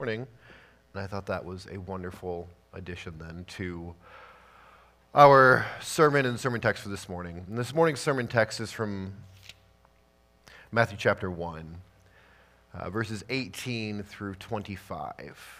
morning. And I thought that was a wonderful addition then to our sermon and sermon text for this morning. And this morning's sermon text is from Matthew chapter 1, uh, verses 18 through 25.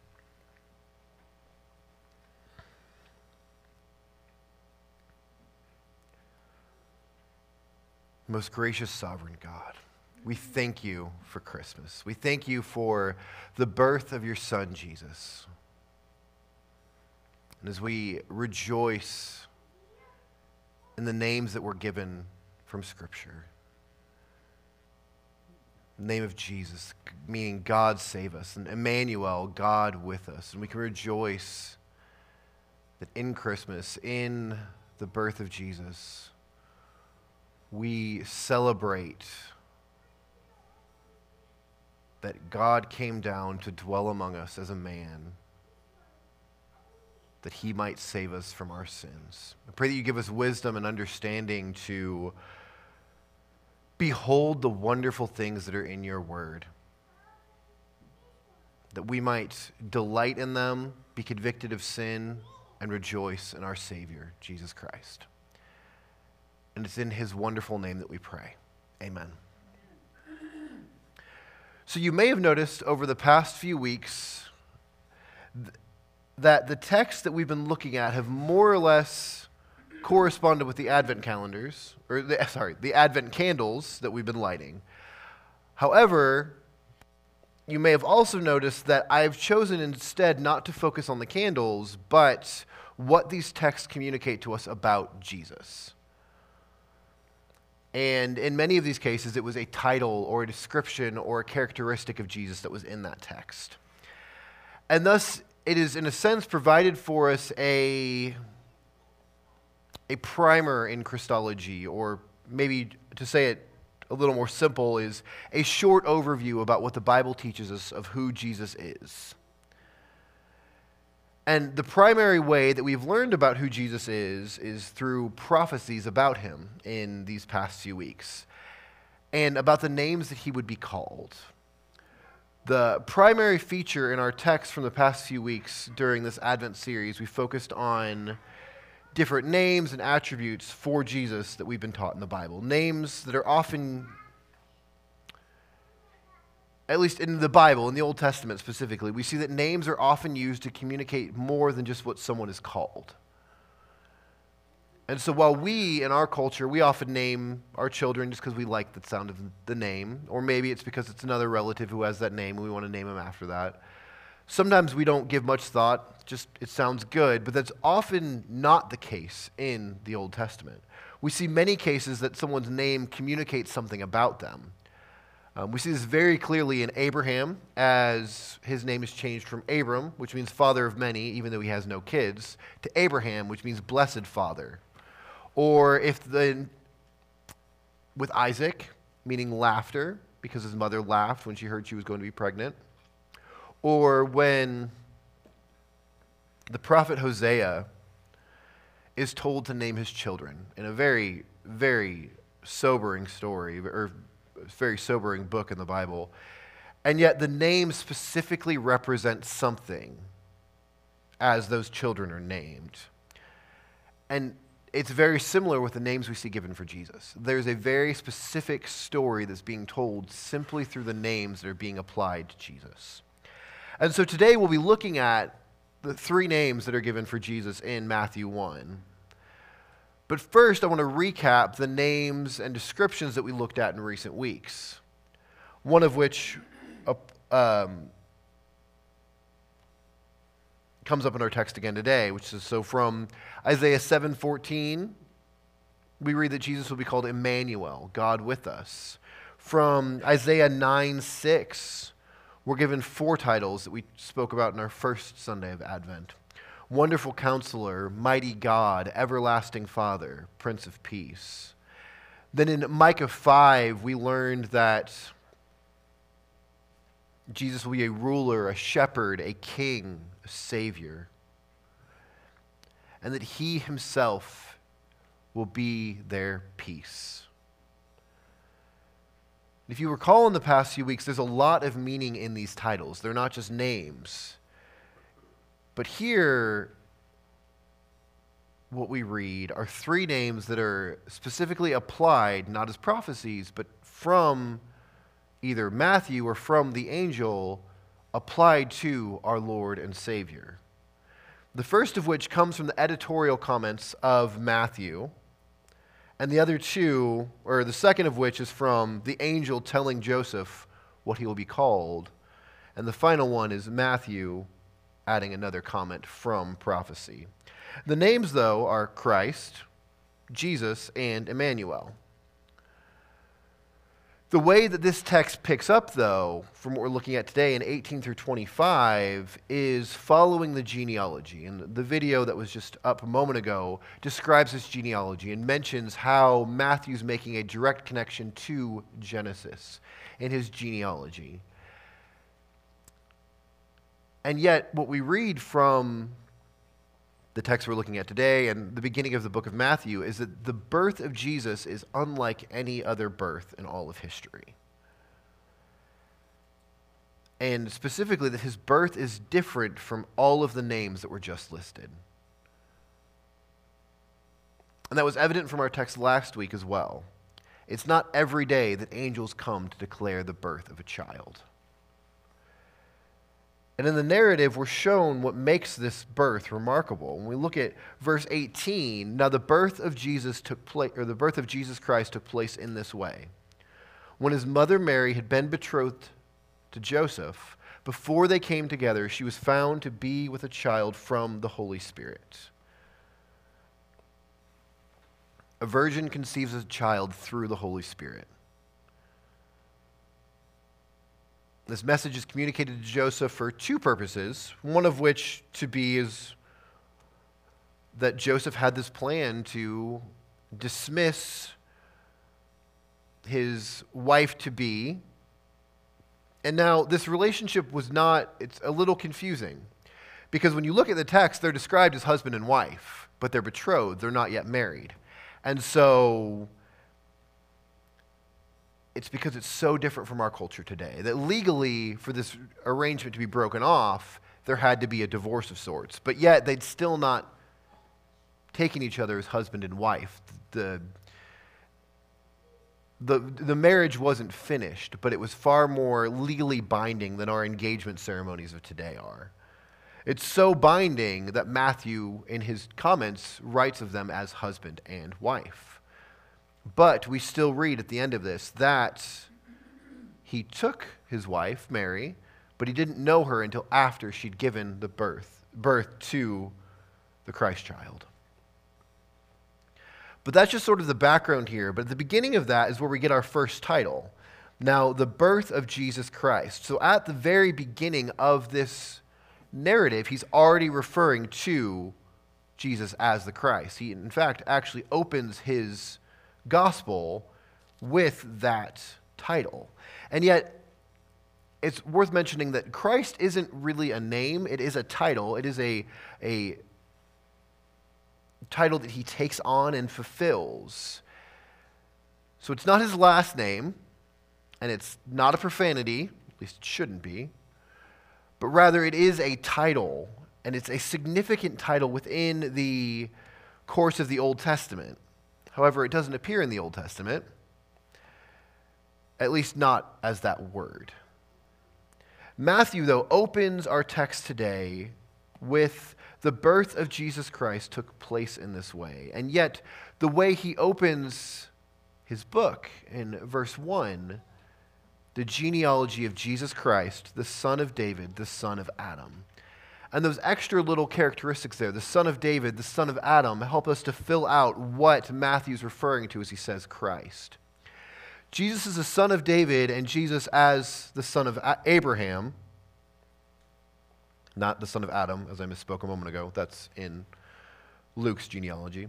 Most gracious, sovereign God, we thank you for Christmas. We thank you for the birth of your Son, Jesus. And as we rejoice in the names that were given from Scripture, the name of Jesus, meaning God save us, and Emmanuel, God with us. And we can rejoice that in Christmas, in the birth of Jesus, we celebrate that God came down to dwell among us as a man, that he might save us from our sins. I pray that you give us wisdom and understanding to behold the wonderful things that are in your word, that we might delight in them, be convicted of sin, and rejoice in our Savior, Jesus Christ. And it's in his wonderful name that we pray. Amen. So you may have noticed over the past few weeks th- that the texts that we've been looking at have more or less corresponded with the Advent calendars, or the, sorry, the Advent candles that we've been lighting. However, you may have also noticed that I've chosen instead not to focus on the candles, but what these texts communicate to us about Jesus. And in many of these cases, it was a title or a description or a characteristic of Jesus that was in that text. And thus, it is, in a sense, provided for us a, a primer in Christology, or maybe to say it a little more simple, is a short overview about what the Bible teaches us of who Jesus is. And the primary way that we've learned about who Jesus is is through prophecies about him in these past few weeks and about the names that he would be called. The primary feature in our text from the past few weeks during this Advent series, we focused on different names and attributes for Jesus that we've been taught in the Bible. Names that are often at least in the Bible, in the Old Testament specifically, we see that names are often used to communicate more than just what someone is called. And so while we, in our culture, we often name our children just because we like the sound of the name, or maybe it's because it's another relative who has that name and we want to name him after that. Sometimes we don't give much thought, just it sounds good, but that's often not the case in the Old Testament. We see many cases that someone's name communicates something about them Um, we see this very clearly in Abraham, as his name is changed from Abram, which means father of many, even though he has no kids, to Abraham, which means blessed father. Or if the, with Isaac, meaning laughter, because his mother laughed when she heard she was going to be pregnant. Or when the prophet Hosea is told to name his children in a very, very sobering story, or very sobering book in the Bible. And yet the name specifically represents something as those children are named. And it's very similar with the names we see given for Jesus. There's a very specific story that's being told simply through the names that are being applied to Jesus. And so today we'll be looking at the three names that are given for Jesus in Matthew 1. But first, I want to recap the names and descriptions that we looked at in recent weeks. One of which uh, um, comes up in our text again today, which is so from Isaiah 7:14, we read that Jesus will be called Emmanuel, God with us. From Isaiah 9:6, we're given four titles that we spoke about in our first Sunday of Advent. Wonderful Counselor, Mighty God, Everlasting Father, Prince of Peace. Then in Micah 5, we learned that Jesus will be a ruler, a shepherd, a king, a savior. And that he himself will be their peace. If you recall in the past few weeks, there's a lot of meaning in these titles. They're not just names. But here, what we read are three names that are specifically applied, not as prophecies, but from either Matthew or from the angel, applied to our Lord and Savior. The first of which comes from the editorial comments of Matthew, and the other two, or the second of which is from the angel telling Joseph what he will be called, and the final one is Matthew adding another comment from prophecy. The names, though, are Christ, Jesus, and Emmanuel. The way that this text picks up, though, from what we're looking at today in 18 through 25, is following the genealogy. And the video that was just up a moment ago describes this genealogy and mentions how Matthew's making a direct connection to Genesis in his genealogy. And yet, what we read from the text we're looking at today and the beginning of the book of Matthew is that the birth of Jesus is unlike any other birth in all of history. And specifically, that his birth is different from all of the names that were just listed. And that was evident from our text last week as well. It's not every day that angels come to declare the birth of a child. And in the narrative, we're shown what makes this birth remarkable. When we look at verse 18, now the birth of Jesus took place, or the birth of Jesus Christ took place in this way. When his mother Mary had been betrothed to Joseph, before they came together, she was found to be with a child from the Holy Spirit. A virgin conceives a child through the Holy Spirit. This message is communicated to Joseph for two purposes, one of which to be is that Joseph had this plan to dismiss his wife to be. And now this relationship was not, it's a little confusing. Because when you look at the text, they're described as husband and wife, but they're betrothed, they're not yet married. And so it's because it's so different from our culture today that legally, for this arrangement to be broken off, there had to be a divorce of sorts. But yet, they'd still not taken each other as husband and wife. The, the, the marriage wasn't finished, but it was far more legally binding than our engagement ceremonies of today are. It's so binding that Matthew, in his comments, writes of them as husband and wife. But we still read at the end of this that he took his wife, Mary, but he didn't know her until after she'd given the birth, birth to the Christ child. But that's just sort of the background here. But at the beginning of that is where we get our first title. Now, the birth of Jesus Christ. So, at the very beginning of this narrative, he's already referring to Jesus as the Christ. He, in fact, actually opens his gospel with that title. And yet, it's worth mentioning that Christ isn't really a name, it is a title. It is a, a title that he takes on and fulfills. So it's not his last name, and it's not a profanity, at least it shouldn't be, but rather it is a title, and it's a significant title within the course of the Old Testament. However, it doesn't appear in the Old Testament, at least not as that word. Matthew, though, opens our text today with the birth of Jesus Christ took place in this way. And yet, the way he opens his book in verse 1, the genealogy of Jesus Christ, the son of David, the son of Adam. And those extra little characteristics there, the son of David, the son of Adam, help us to fill out what Matthew's referring to as he says Christ. Jesus is the son of David, and Jesus as the son of Abraham, not the son of Adam, as I misspoke a moment ago. That's in Luke's genealogy.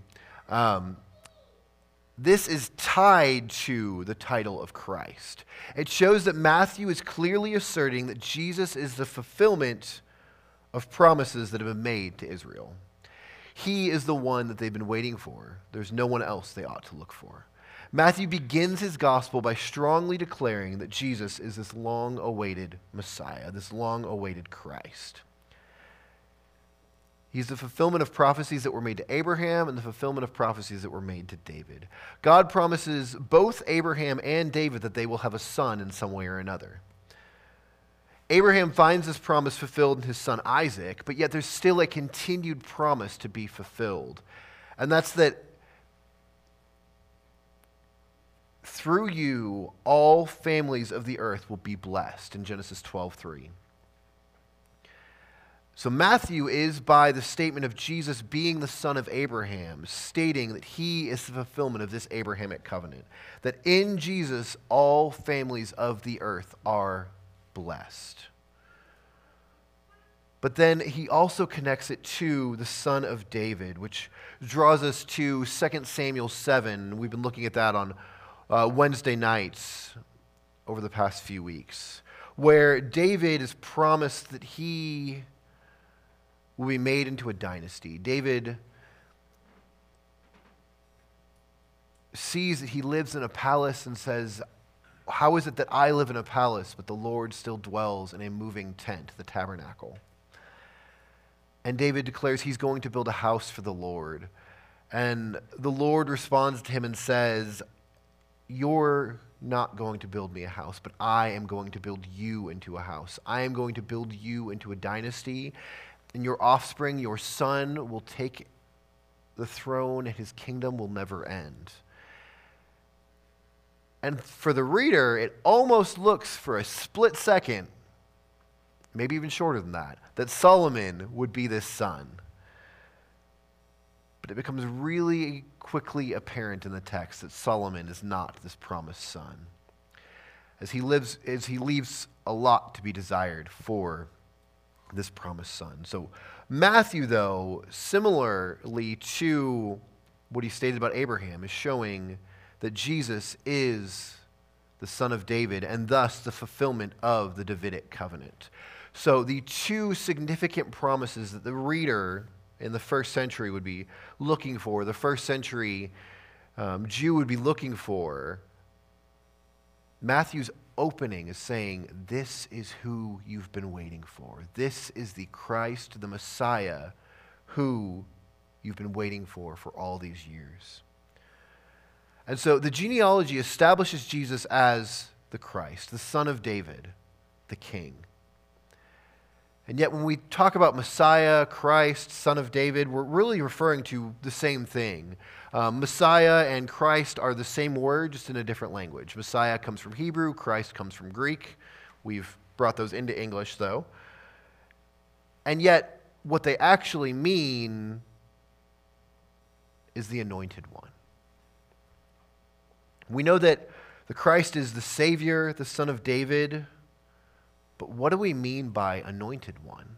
Um, this is tied to the title of Christ. It shows that Matthew is clearly asserting that Jesus is the fulfillment of promises that have been made to Israel. He is the one that they've been waiting for. There's no one else they ought to look for. Matthew begins his gospel by strongly declaring that Jesus is this long awaited Messiah, this long awaited Christ. He's the fulfillment of prophecies that were made to Abraham and the fulfillment of prophecies that were made to David. God promises both Abraham and David that they will have a son in some way or another. Abraham finds this promise fulfilled in his son Isaac, but yet there's still a continued promise to be fulfilled. And that's that through you all families of the earth will be blessed in Genesis 12:3. So Matthew is by the statement of Jesus being the son of Abraham, stating that he is the fulfillment of this Abrahamic covenant, that in Jesus all families of the earth are blessed. But then he also connects it to the son of David, which draws us to 2 Samuel 7. We've been looking at that on uh, Wednesday nights over the past few weeks, where David is promised that he will be made into a dynasty. David sees that he lives in a palace and says, How is it that I live in a palace, but the Lord still dwells in a moving tent, the tabernacle? And David declares he's going to build a house for the Lord. And the Lord responds to him and says, You're not going to build me a house, but I am going to build you into a house. I am going to build you into a dynasty, and your offspring, your son, will take the throne, and his kingdom will never end. And for the reader, it almost looks for a split second, maybe even shorter than that, that Solomon would be this son. But it becomes really quickly apparent in the text that Solomon is not this promised son. As he lives, as he leaves a lot to be desired for this promised son. So Matthew, though, similarly to what he stated about Abraham, is showing that Jesus is the son of David and thus the fulfillment of the Davidic covenant. So the two significant promises that the reader in the first century would be looking for, the first century um, Jew would be looking for, Matthew's opening is saying, This is who you've been waiting for. This is the Christ, the Messiah, who you've been waiting for for all these years. And so the genealogy establishes Jesus as the Christ, the son of David, the king. And yet, when we talk about Messiah, Christ, Son of David, we're really referring to the same thing. Um, Messiah and Christ are the same word, just in a different language. Messiah comes from Hebrew, Christ comes from Greek. We've brought those into English, though. And yet, what they actually mean is the anointed one. We know that The Christ is the Savior, the Son of David. But what do we mean by anointed one?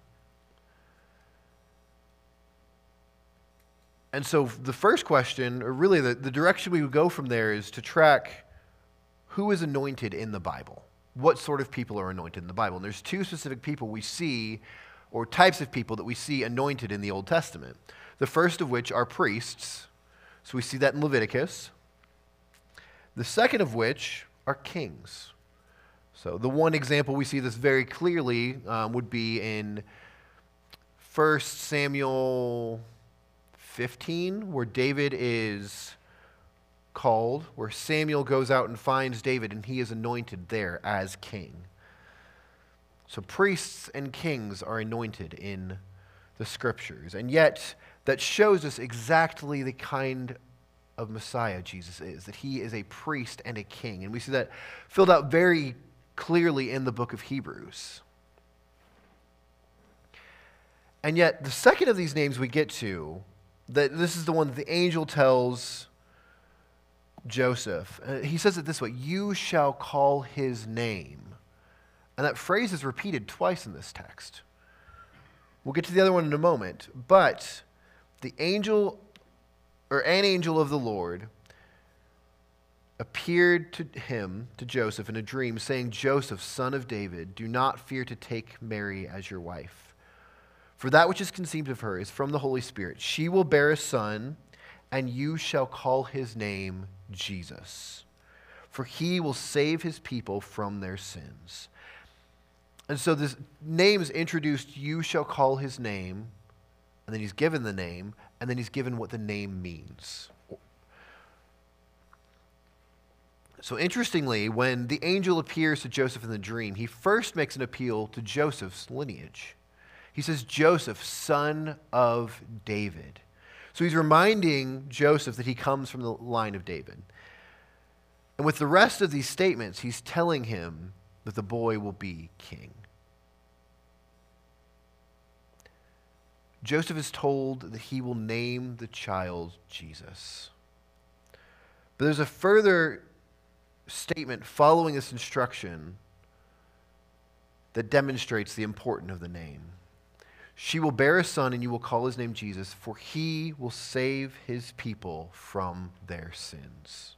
And so the first question, or really the, the direction we would go from there, is to track who is anointed in the Bible. What sort of people are anointed in the Bible? And there's two specific people we see, or types of people that we see anointed in the Old Testament. The first of which are priests. So we see that in Leviticus. The second of which are kings. So the one example we see this very clearly um, would be in 1 Samuel 15, where David is called, where Samuel goes out and finds David, and he is anointed there as king. So priests and kings are anointed in the scriptures. And yet, that shows us exactly the kind of Messiah Jesus is, that he is a priest and a king. And we see that filled out very clearly in the book of Hebrews. And yet, the second of these names we get to that this is the one that the angel tells Joseph. Uh, he says it this way You shall call his name. And that phrase is repeated twice in this text. We'll get to the other one in a moment. But the angel, or an angel of the Lord, appeared to him, to Joseph, in a dream, saying, Joseph, son of David, do not fear to take Mary as your wife for that which is conceived of her is from the Holy Spirit. She will bear a son, and you shall call his name Jesus, for he will save his people from their sins. And so this name is introduced, you shall call his name, and then he's given the name, and then he's given what the name means. So, interestingly, when the angel appears to Joseph in the dream, he first makes an appeal to Joseph's lineage. He says, Joseph, son of David. So he's reminding Joseph that he comes from the line of David. And with the rest of these statements, he's telling him that the boy will be king. Joseph is told that he will name the child Jesus. But there's a further statement following this instruction that demonstrates the importance of the name. She will bear a son, and you will call his name Jesus, for he will save his people from their sins.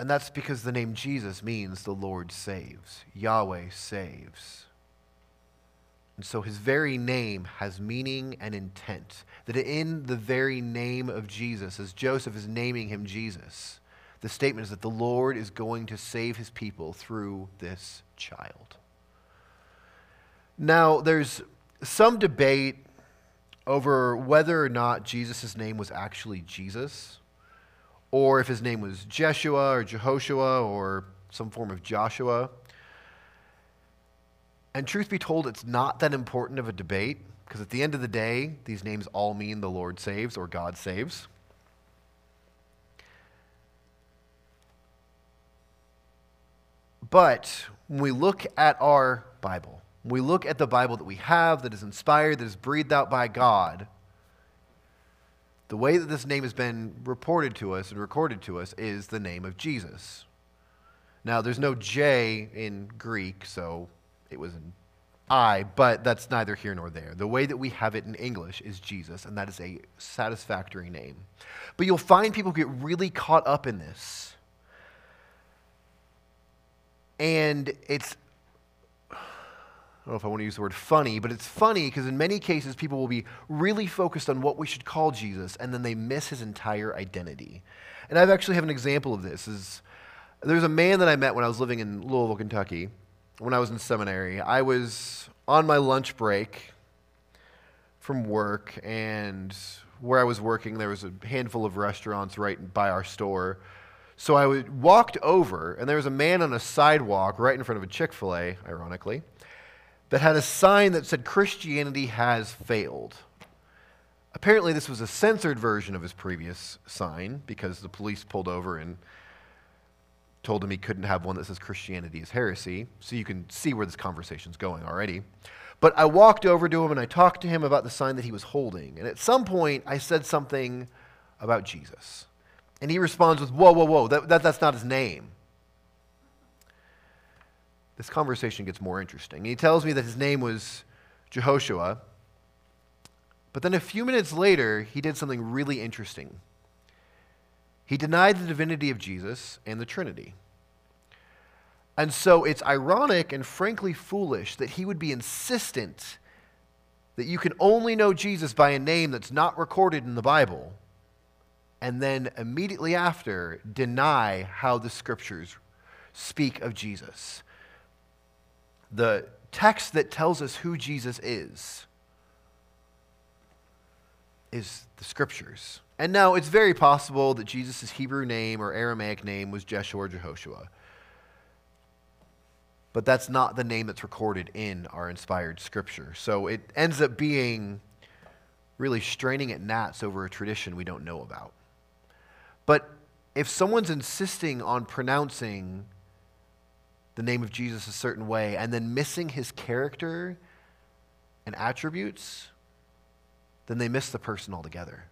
And that's because the name Jesus means the Lord saves, Yahweh saves. And so his very name has meaning and intent. That in the very name of Jesus, as Joseph is naming him Jesus, the statement is that the Lord is going to save his people through this child. Now, there's some debate over whether or not Jesus' name was actually Jesus, or if his name was Jeshua or Jehoshua or some form of Joshua. And truth be told, it's not that important of a debate, because at the end of the day, these names all mean the Lord saves or God saves. But when we look at our Bible, we look at the Bible that we have, that is inspired, that is breathed out by God, the way that this name has been reported to us and recorded to us is the name of Jesus. Now, there's no J in Greek, so it was an I, but that's neither here nor there. The way that we have it in English is Jesus, and that is a satisfactory name. But you'll find people get really caught up in this. And it's I don't know if I want to use the word funny, but it's funny because in many cases people will be really focused on what we should call Jesus and then they miss his entire identity. And I've actually have an example of this. Is there's a man that I met when I was living in Louisville, Kentucky, when I was in seminary. I was on my lunch break from work and where I was working there was a handful of restaurants right by our store. So I walked over, and there was a man on a sidewalk right in front of a Chick fil A, ironically that had a sign that said Christianity has failed. Apparently, this was a censored version of his previous sign because the police pulled over and told him he couldn't have one that says Christianity is heresy. So you can see where this conversation's going already. But I walked over to him and I talked to him about the sign that he was holding. And at some point, I said something about Jesus. And he responds with, Whoa, whoa, whoa, that, that, that's not his name. This conversation gets more interesting. And he tells me that his name was Jehoshua. But then a few minutes later, he did something really interesting. He denied the divinity of Jesus and the Trinity. And so it's ironic and frankly foolish that he would be insistent that you can only know Jesus by a name that's not recorded in the Bible, and then immediately after deny how the scriptures speak of Jesus. The text that tells us who Jesus is is the scriptures. And now it's very possible that Jesus' Hebrew name or Aramaic name was Jeshua or Jehoshua. But that's not the name that's recorded in our inspired scripture. So it ends up being really straining at gnats over a tradition we don't know about. But if someone's insisting on pronouncing the name of Jesus a certain way and then missing his character and attributes, then they miss the person altogether.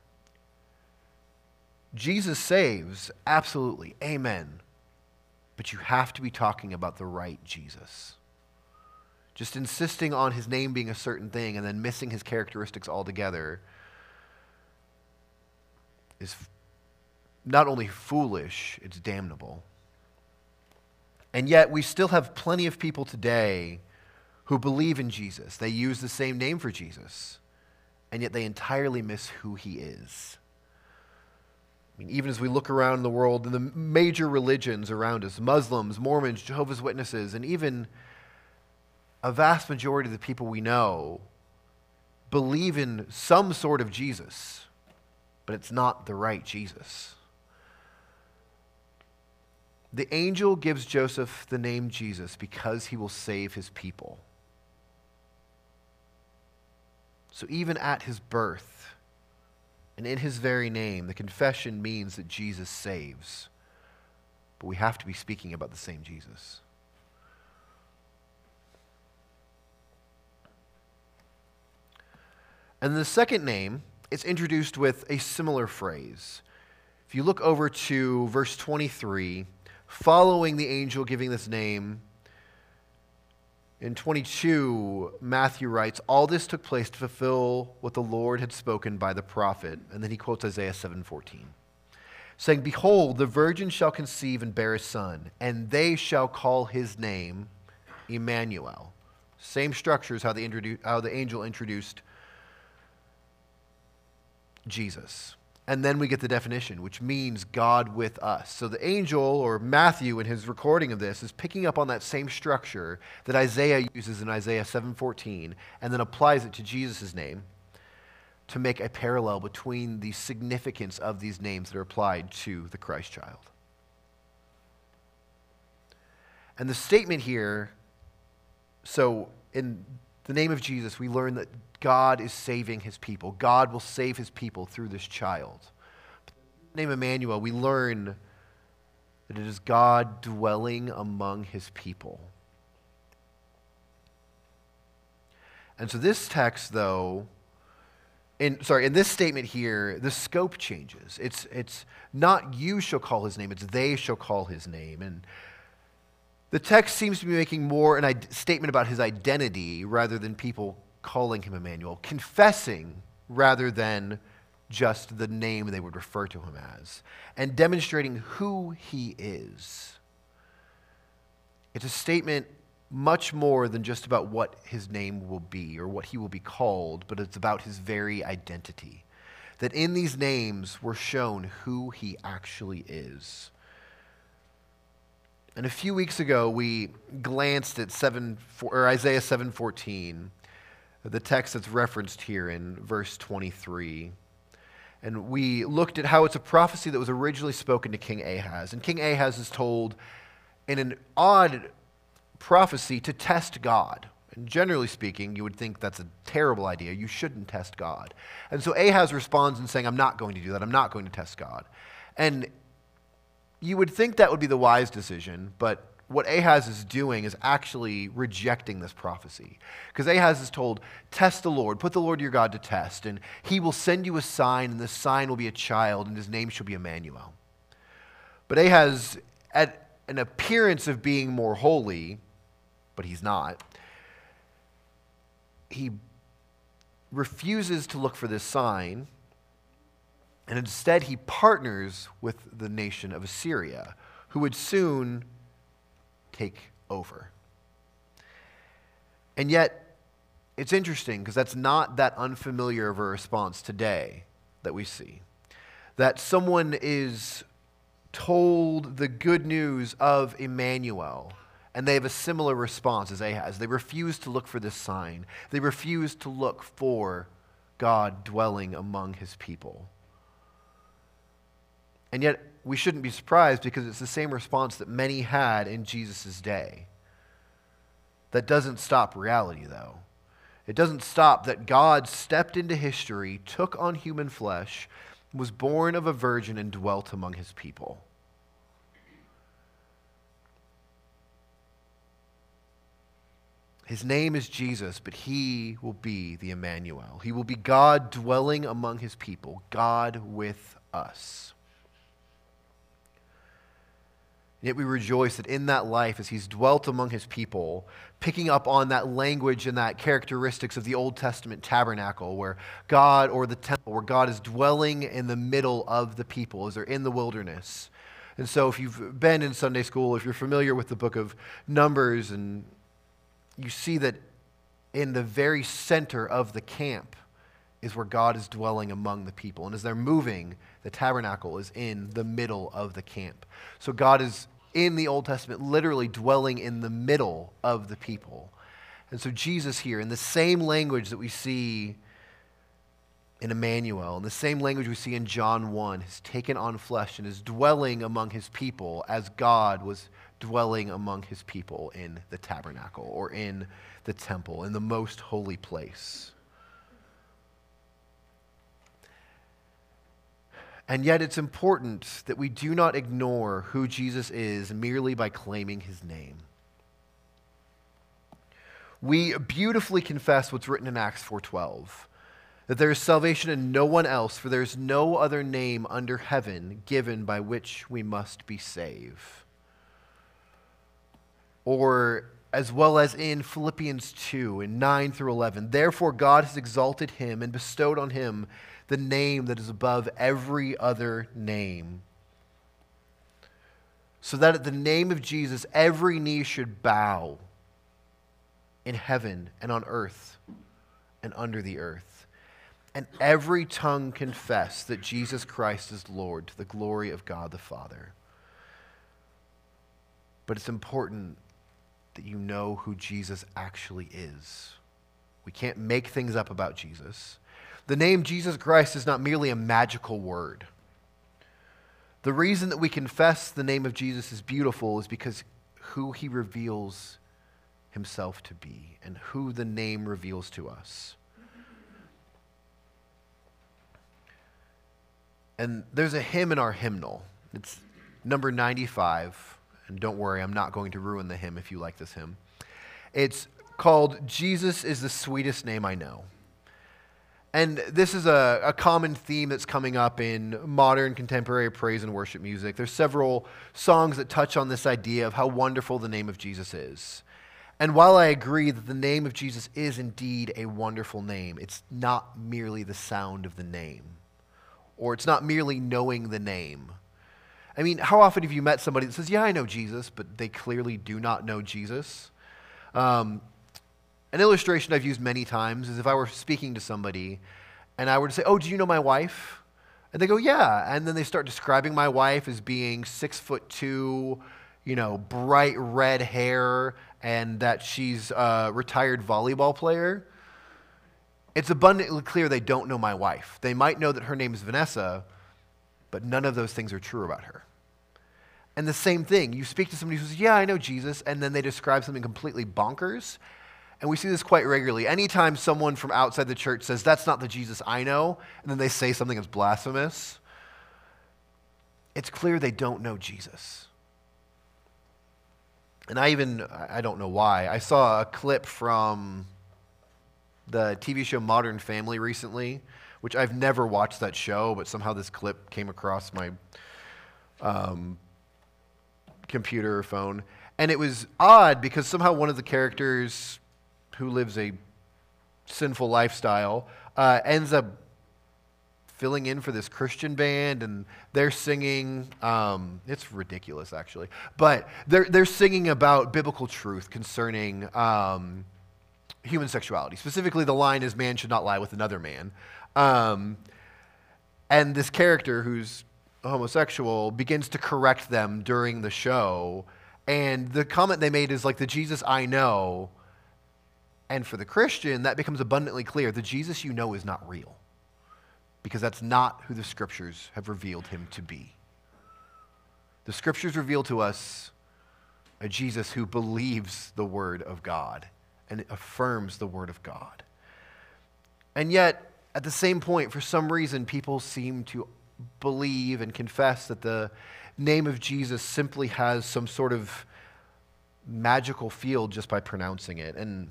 Jesus saves, absolutely, amen. But you have to be talking about the right Jesus. Just insisting on his name being a certain thing and then missing his characteristics altogether is not only foolish, it's damnable. And yet, we still have plenty of people today who believe in Jesus. They use the same name for Jesus and yet they entirely miss who he is. I mean, even as we look around the world in the major religions around us Muslims, Mormons, Jehovah's Witnesses, and even a vast majority of the people we know believe in some sort of Jesus, but it's not the right Jesus. The angel gives Joseph the name Jesus because he will save his people. So even at his birth and in his very name, the confession means that Jesus saves. But we have to be speaking about the same Jesus. And the second name is introduced with a similar phrase. If you look over to verse 23, following the angel giving this name, in 22, Matthew writes, All this took place to fulfill what the Lord had spoken by the prophet. And then he quotes Isaiah 7:14, saying, Behold, the virgin shall conceive and bear a son, and they shall call his name Emmanuel. Same structure as how, how the angel introduced Jesus. And then we get the definition, which means God with us. So the angel, or Matthew in his recording of this, is picking up on that same structure that Isaiah uses in Isaiah 7:14 and then applies it to Jesus' name to make a parallel between the significance of these names that are applied to the Christ child. And the statement here, so in the name of Jesus, we learn that God is saving his people. God will save his people through this child. the name Emmanuel, we learn that it is God dwelling among his people. And so this text, though, in sorry, in this statement here, the scope changes. It's it's not you shall call his name, it's they shall call his name. And the text seems to be making more an statement about his identity rather than people calling him Emmanuel, confessing rather than just the name they would refer to him as, and demonstrating who he is. It's a statement much more than just about what his name will be or what he will be called, but it's about his very identity. That in these names we're shown who he actually is. And a few weeks ago, we glanced at 7, or Isaiah 7.14, the text that's referenced here in verse 23. And we looked at how it's a prophecy that was originally spoken to King Ahaz. And King Ahaz is told in an odd prophecy to test God. And generally speaking, you would think that's a terrible idea. You shouldn't test God. And so Ahaz responds in saying, I'm not going to do that. I'm not going to test God. And you would think that would be the wise decision, but what Ahaz is doing is actually rejecting this prophecy. Because Ahaz is told, Test the Lord, put the Lord your God to test, and he will send you a sign, and the sign will be a child, and his name shall be Emmanuel. But Ahaz, at an appearance of being more holy, but he's not, he refuses to look for this sign, and instead he partners with the nation of Assyria, who would soon take over. And yet, it's interesting because that's not that unfamiliar of a response today that we see. That someone is told the good news of Emmanuel, and they have a similar response as Ahaz. They refuse to look for this sign, they refuse to look for God dwelling among his people. And yet, we shouldn't be surprised because it's the same response that many had in Jesus' day. That doesn't stop reality, though. It doesn't stop that God stepped into history, took on human flesh, was born of a virgin, and dwelt among his people. His name is Jesus, but he will be the Emmanuel. He will be God dwelling among his people, God with us. Yet we rejoice that in that life, as he's dwelt among his people, picking up on that language and that characteristics of the Old Testament tabernacle, where God, or the temple, where God is dwelling in the middle of the people as they're in the wilderness. And so, if you've been in Sunday school, if you're familiar with the book of Numbers, and you see that in the very center of the camp is where God is dwelling among the people. And as they're moving, the tabernacle is in the middle of the camp. So God is in the Old Testament literally dwelling in the middle of the people. And so Jesus here, in the same language that we see in Emmanuel, in the same language we see in John 1, has taken on flesh and is dwelling among his people as God was dwelling among his people in the tabernacle or in the temple, in the most holy place. And yet, it's important that we do not ignore who Jesus is merely by claiming his name. We beautifully confess what's written in Acts 4:12 that there is salvation in no one else for there is no other name under heaven given by which we must be saved. Or as well as in Philippians 2 in 9 through 11, therefore God has exalted him and bestowed on him the name that is above every other name. So that at the name of Jesus, every knee should bow in heaven and on earth and under the earth. And every tongue confess that Jesus Christ is Lord to the glory of God the Father. But it's important that you know who Jesus actually is. We can't make things up about Jesus. The name Jesus Christ is not merely a magical word. The reason that we confess the name of Jesus is beautiful is because who he reveals himself to be and who the name reveals to us. And there's a hymn in our hymnal. It's number 95. And don't worry, I'm not going to ruin the hymn if you like this hymn. It's called Jesus is the Sweetest Name I Know. And this is a, a, common theme that's coming up in modern contemporary praise and worship music. There's several songs that touch on this idea of how wonderful the name of Jesus is. And while I agree that the name of Jesus is indeed a wonderful name, it's not merely the sound of the name, or it's not merely knowing the name. I mean, how often have you met somebody that says, Yeah, I know Jesus, but they clearly do not know Jesus? Um, an illustration I've used many times is if I were speaking to somebody and I were to say, Oh, do you know my wife? And they go, Yeah. And then they start describing my wife as being six foot two, you know, bright red hair, and that she's a retired volleyball player. It's abundantly clear they don't know my wife. They might know that her name is Vanessa, but none of those things are true about her. And the same thing, you speak to somebody who says, Yeah, I know Jesus, and then they describe something completely bonkers, and we see this quite regularly. Anytime someone from outside the church says, That's not the Jesus I know, and then they say something that's blasphemous, it's clear they don't know Jesus. And I even, I don't know why, I saw a clip from the TV show Modern Family recently, which I've never watched that show, but somehow this clip came across my um, computer or phone. And it was odd because somehow one of the characters who lives a sinful lifestyle uh, ends up filling in for this Christian band, and they're singing. Um, it's ridiculous, actually, but they're they're singing about biblical truth concerning um, human sexuality. Specifically, the line is, "Man should not lie with another man." Um, and this character, who's homosexual, begins to correct them during the show. And the comment they made is like, "The Jesus I know." And for the Christian, that becomes abundantly clear the Jesus you know is not real because that's not who the scriptures have revealed him to be. The scriptures reveal to us a Jesus who believes the word of God and affirms the word of God. And yet, at the same point, for some reason, people seem to believe and confess that the name of Jesus simply has some sort of magical field just by pronouncing it. And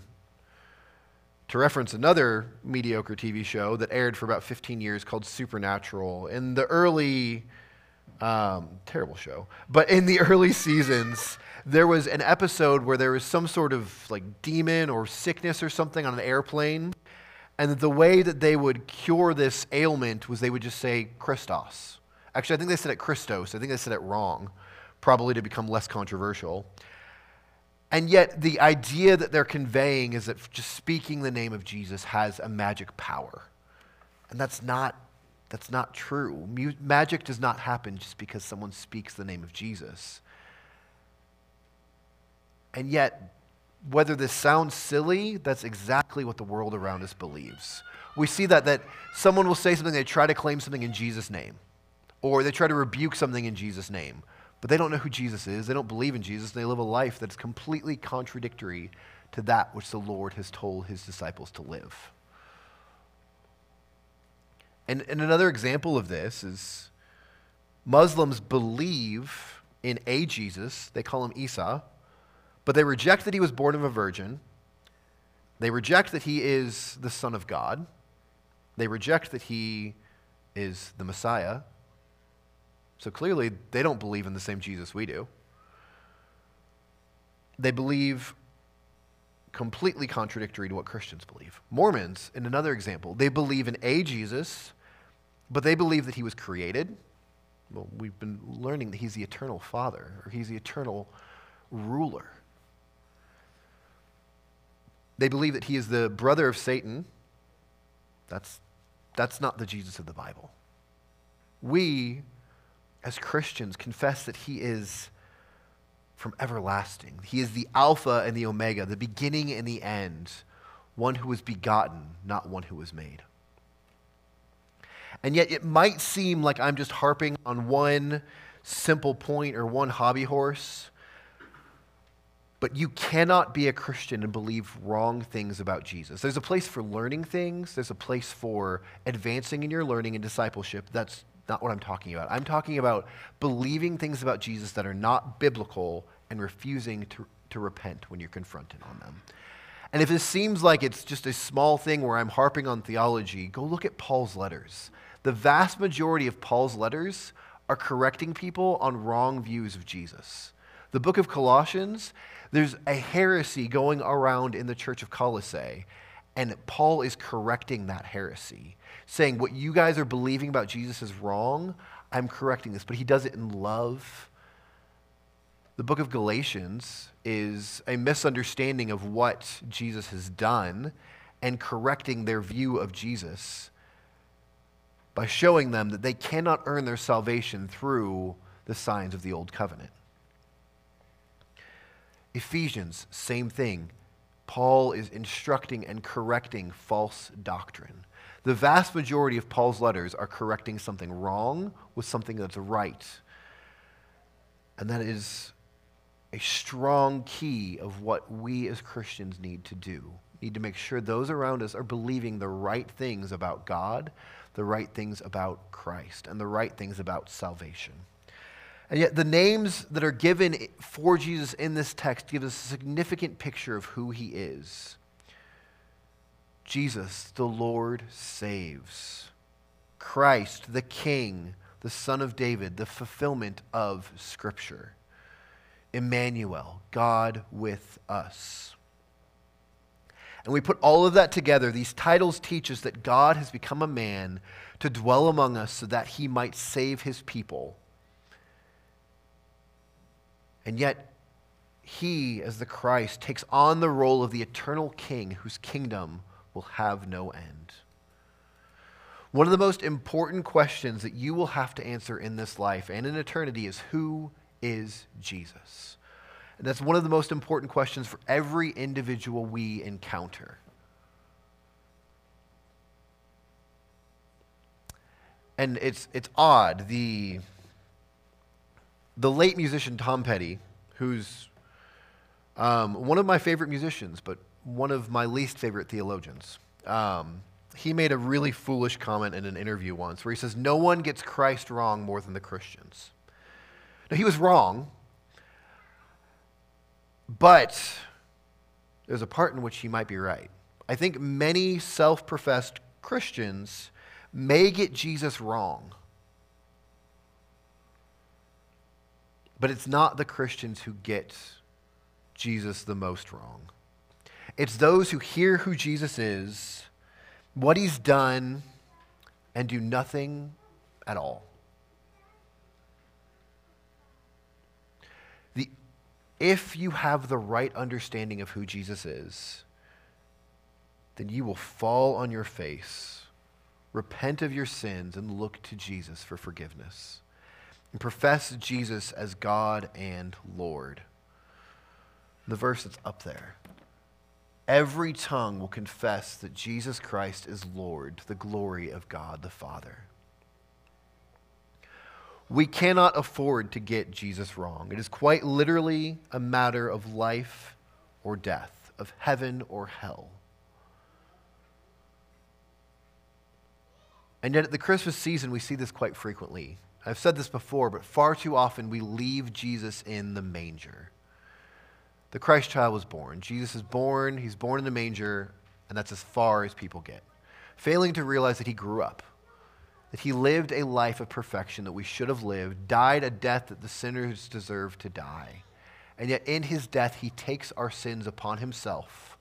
to reference another mediocre TV show that aired for about 15 years called Supernatural. In the early, um, terrible show, but in the early seasons, there was an episode where there was some sort of like demon or sickness or something on an airplane. And the way that they would cure this ailment was they would just say Christos. Actually, I think they said it Christos. I think they said it wrong, probably to become less controversial. And yet, the idea that they're conveying is that just speaking the name of Jesus has a magic power. And that's not, that's not true. magic does not happen just because someone speaks the name of Jesus. And yet, whether this sounds silly, that's exactly what the world around us believes. We see that, that someone will say something, they try to claim something in Jesus' name, or they try to rebuke something in Jesus' name but they don't know who Jesus is. They don't believe in Jesus. They live a life that's completely contradictory to that which the Lord has told his disciples to live. And, and another example of this is Muslims believe in a Jesus. They call him Isa, but they reject that he was born of a virgin. They reject that he is the Son of God. They reject that he is the Messiah. So clearly, they don't believe in the same Jesus we do. They believe completely contradictory to what Christians believe. Mormons, in another example, they believe in a Jesus, but they believe that he was created. Well, we've been learning that he's the eternal Father, or he's the eternal ruler. They believe that he is the brother of Satan. That's, that's not the Jesus of the Bible. We as Christians, confess that He is from everlasting. He is the Alpha and the Omega, the beginning and the end, one who was begotten, not one who was made. And yet, it might seem like I'm just harping on one simple point or one hobby horse, but you cannot be a Christian and believe wrong things about Jesus. There's a place for learning things, there's a place for advancing in your learning and discipleship. That's not what I'm talking about. I'm talking about believing things about Jesus that are not biblical and refusing to, to repent when you're confronted on them. And if this seems like it's just a small thing where I'm harping on theology, go look at Paul's letters. The vast majority of Paul's letters are correcting people on wrong views of Jesus. The book of Colossians, there's a heresy going around in the church of Colossae, and Paul is correcting that heresy saying, What you guys are believing about Jesus is wrong. I'm correcting this. But he does it in love. The book of Galatians is a misunderstanding of what Jesus has done and correcting their view of Jesus by showing them that they cannot earn their salvation through the signs of the old covenant. Ephesians, same thing. Paul is instructing and correcting false doctrine. The vast majority of Paul's letters are correcting something wrong with something that's right. And that is a strong key of what we as Christians need to do. Need to make sure those around us are believing the right things about God, the right things about Christ, and the right things about salvation. And yet, the names that are given for Jesus in this text give us a significant picture of who he is. Jesus, the Lord, saves. Christ, the King, the Son of David, the fulfillment of Scripture. Emmanuel, God with us. And we put all of that together. These titles teach us that God has become a man to dwell among us so that he might save his people. And yet, he, as the Christ, takes on the role of the eternal king whose kingdom will have no end. One of the most important questions that you will have to answer in this life and in eternity is who is Jesus? And that's one of the most important questions for every individual we encounter. And it's, it's odd. The, the late musician Tom Petty, who's um, one of my favorite musicians, but one of my least favorite theologians, um, he made a really foolish comment in an interview once where he says, No one gets Christ wrong more than the Christians. Now, he was wrong, but there's a part in which he might be right. I think many self professed Christians may get Jesus wrong. But it's not the Christians who get Jesus the most wrong. It's those who hear who Jesus is, what he's done, and do nothing at all. The, if you have the right understanding of who Jesus is, then you will fall on your face, repent of your sins, and look to Jesus for forgiveness. And profess Jesus as God and Lord. The verse that's up there. Every tongue will confess that Jesus Christ is Lord to the glory of God the Father. We cannot afford to get Jesus wrong. It is quite literally a matter of life or death, of heaven or hell. And yet, at the Christmas season, we see this quite frequently. I've said this before, but far too often we leave Jesus in the manger. The Christ child was born. Jesus is born, he's born in the manger, and that's as far as people get. Failing to realize that he grew up, that he lived a life of perfection that we should have lived, died a death that the sinners deserve to die. And yet, in his death, he takes our sins upon himself,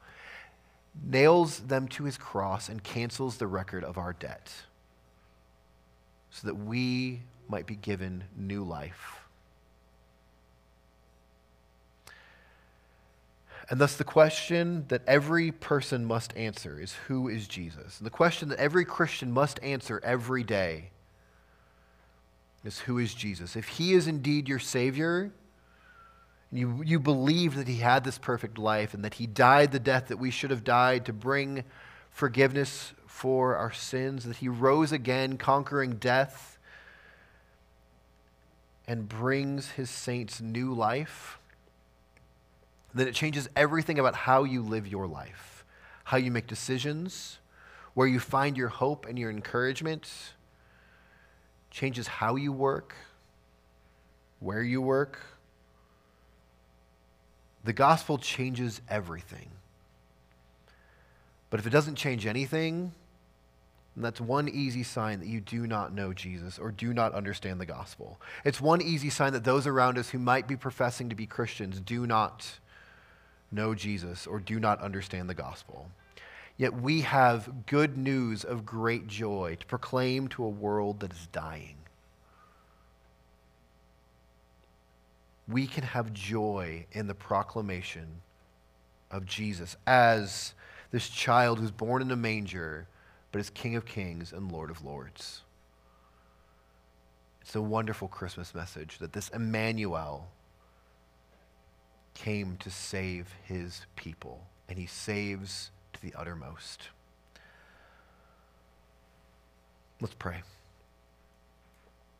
nails them to his cross, and cancels the record of our debt so that we might be given new life. And thus, the question that every person must answer is who is Jesus? And the question that every Christian must answer every day is who is Jesus? If he is indeed your Savior, and you, you believe that he had this perfect life and that he died the death that we should have died to bring forgiveness for our sins, that he rose again, conquering death, and brings his saints new life then it changes everything about how you live your life, how you make decisions, where you find your hope and your encouragement, changes how you work, where you work. The gospel changes everything. But if it doesn't change anything, that's one easy sign that you do not know Jesus or do not understand the gospel. It's one easy sign that those around us who might be professing to be Christians do not know Jesus or do not understand the gospel. Yet we have good news of great joy to proclaim to a world that is dying. We can have joy in the proclamation of Jesus as this child who's born in a manger, but is King of Kings and Lord of Lords. It's a wonderful Christmas message that this Emmanuel, came to save his people, and he saves to the uttermost. Let's pray.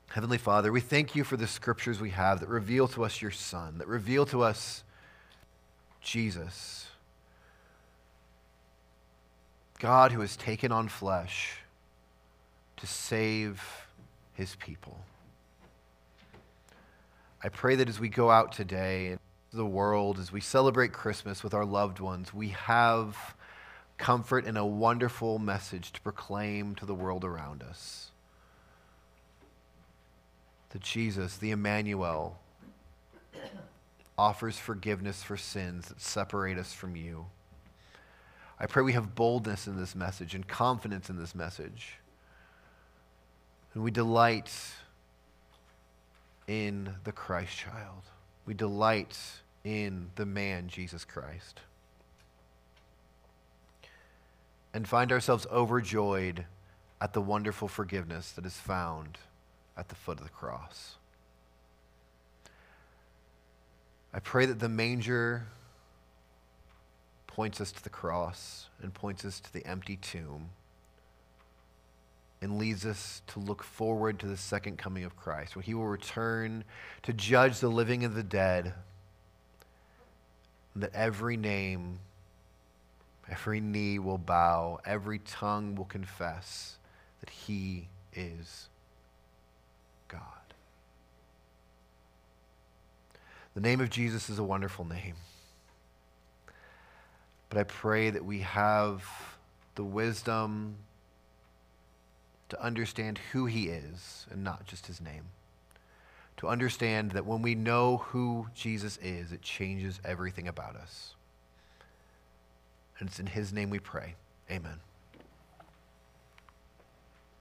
Heavenly Father, we thank you for the scriptures we have that reveal to us your Son, that reveal to us Jesus, God who has taken on flesh to save his people. I pray that as we go out today, into the world, as we celebrate Christmas with our loved ones, we have comfort and a wonderful message to proclaim to the world around us. That Jesus, the Emmanuel, offers forgiveness for sins that separate us from you. I pray we have boldness in this message and confidence in this message. And we delight in the Christ child. We delight in the man, Jesus Christ. And find ourselves overjoyed at the wonderful forgiveness that is found at the foot of the cross. I pray that the manger points us to the cross and points us to the empty tomb and leads us to look forward to the second coming of Christ, when he will return to judge the living and the dead, and that every name, every knee will bow, every tongue will confess that he is God. The name of Jesus is a wonderful name. But I pray that we have the wisdom to understand who he is and not just his name. To understand that when we know who Jesus is, it changes everything about us. And it's in his name we pray. Amen.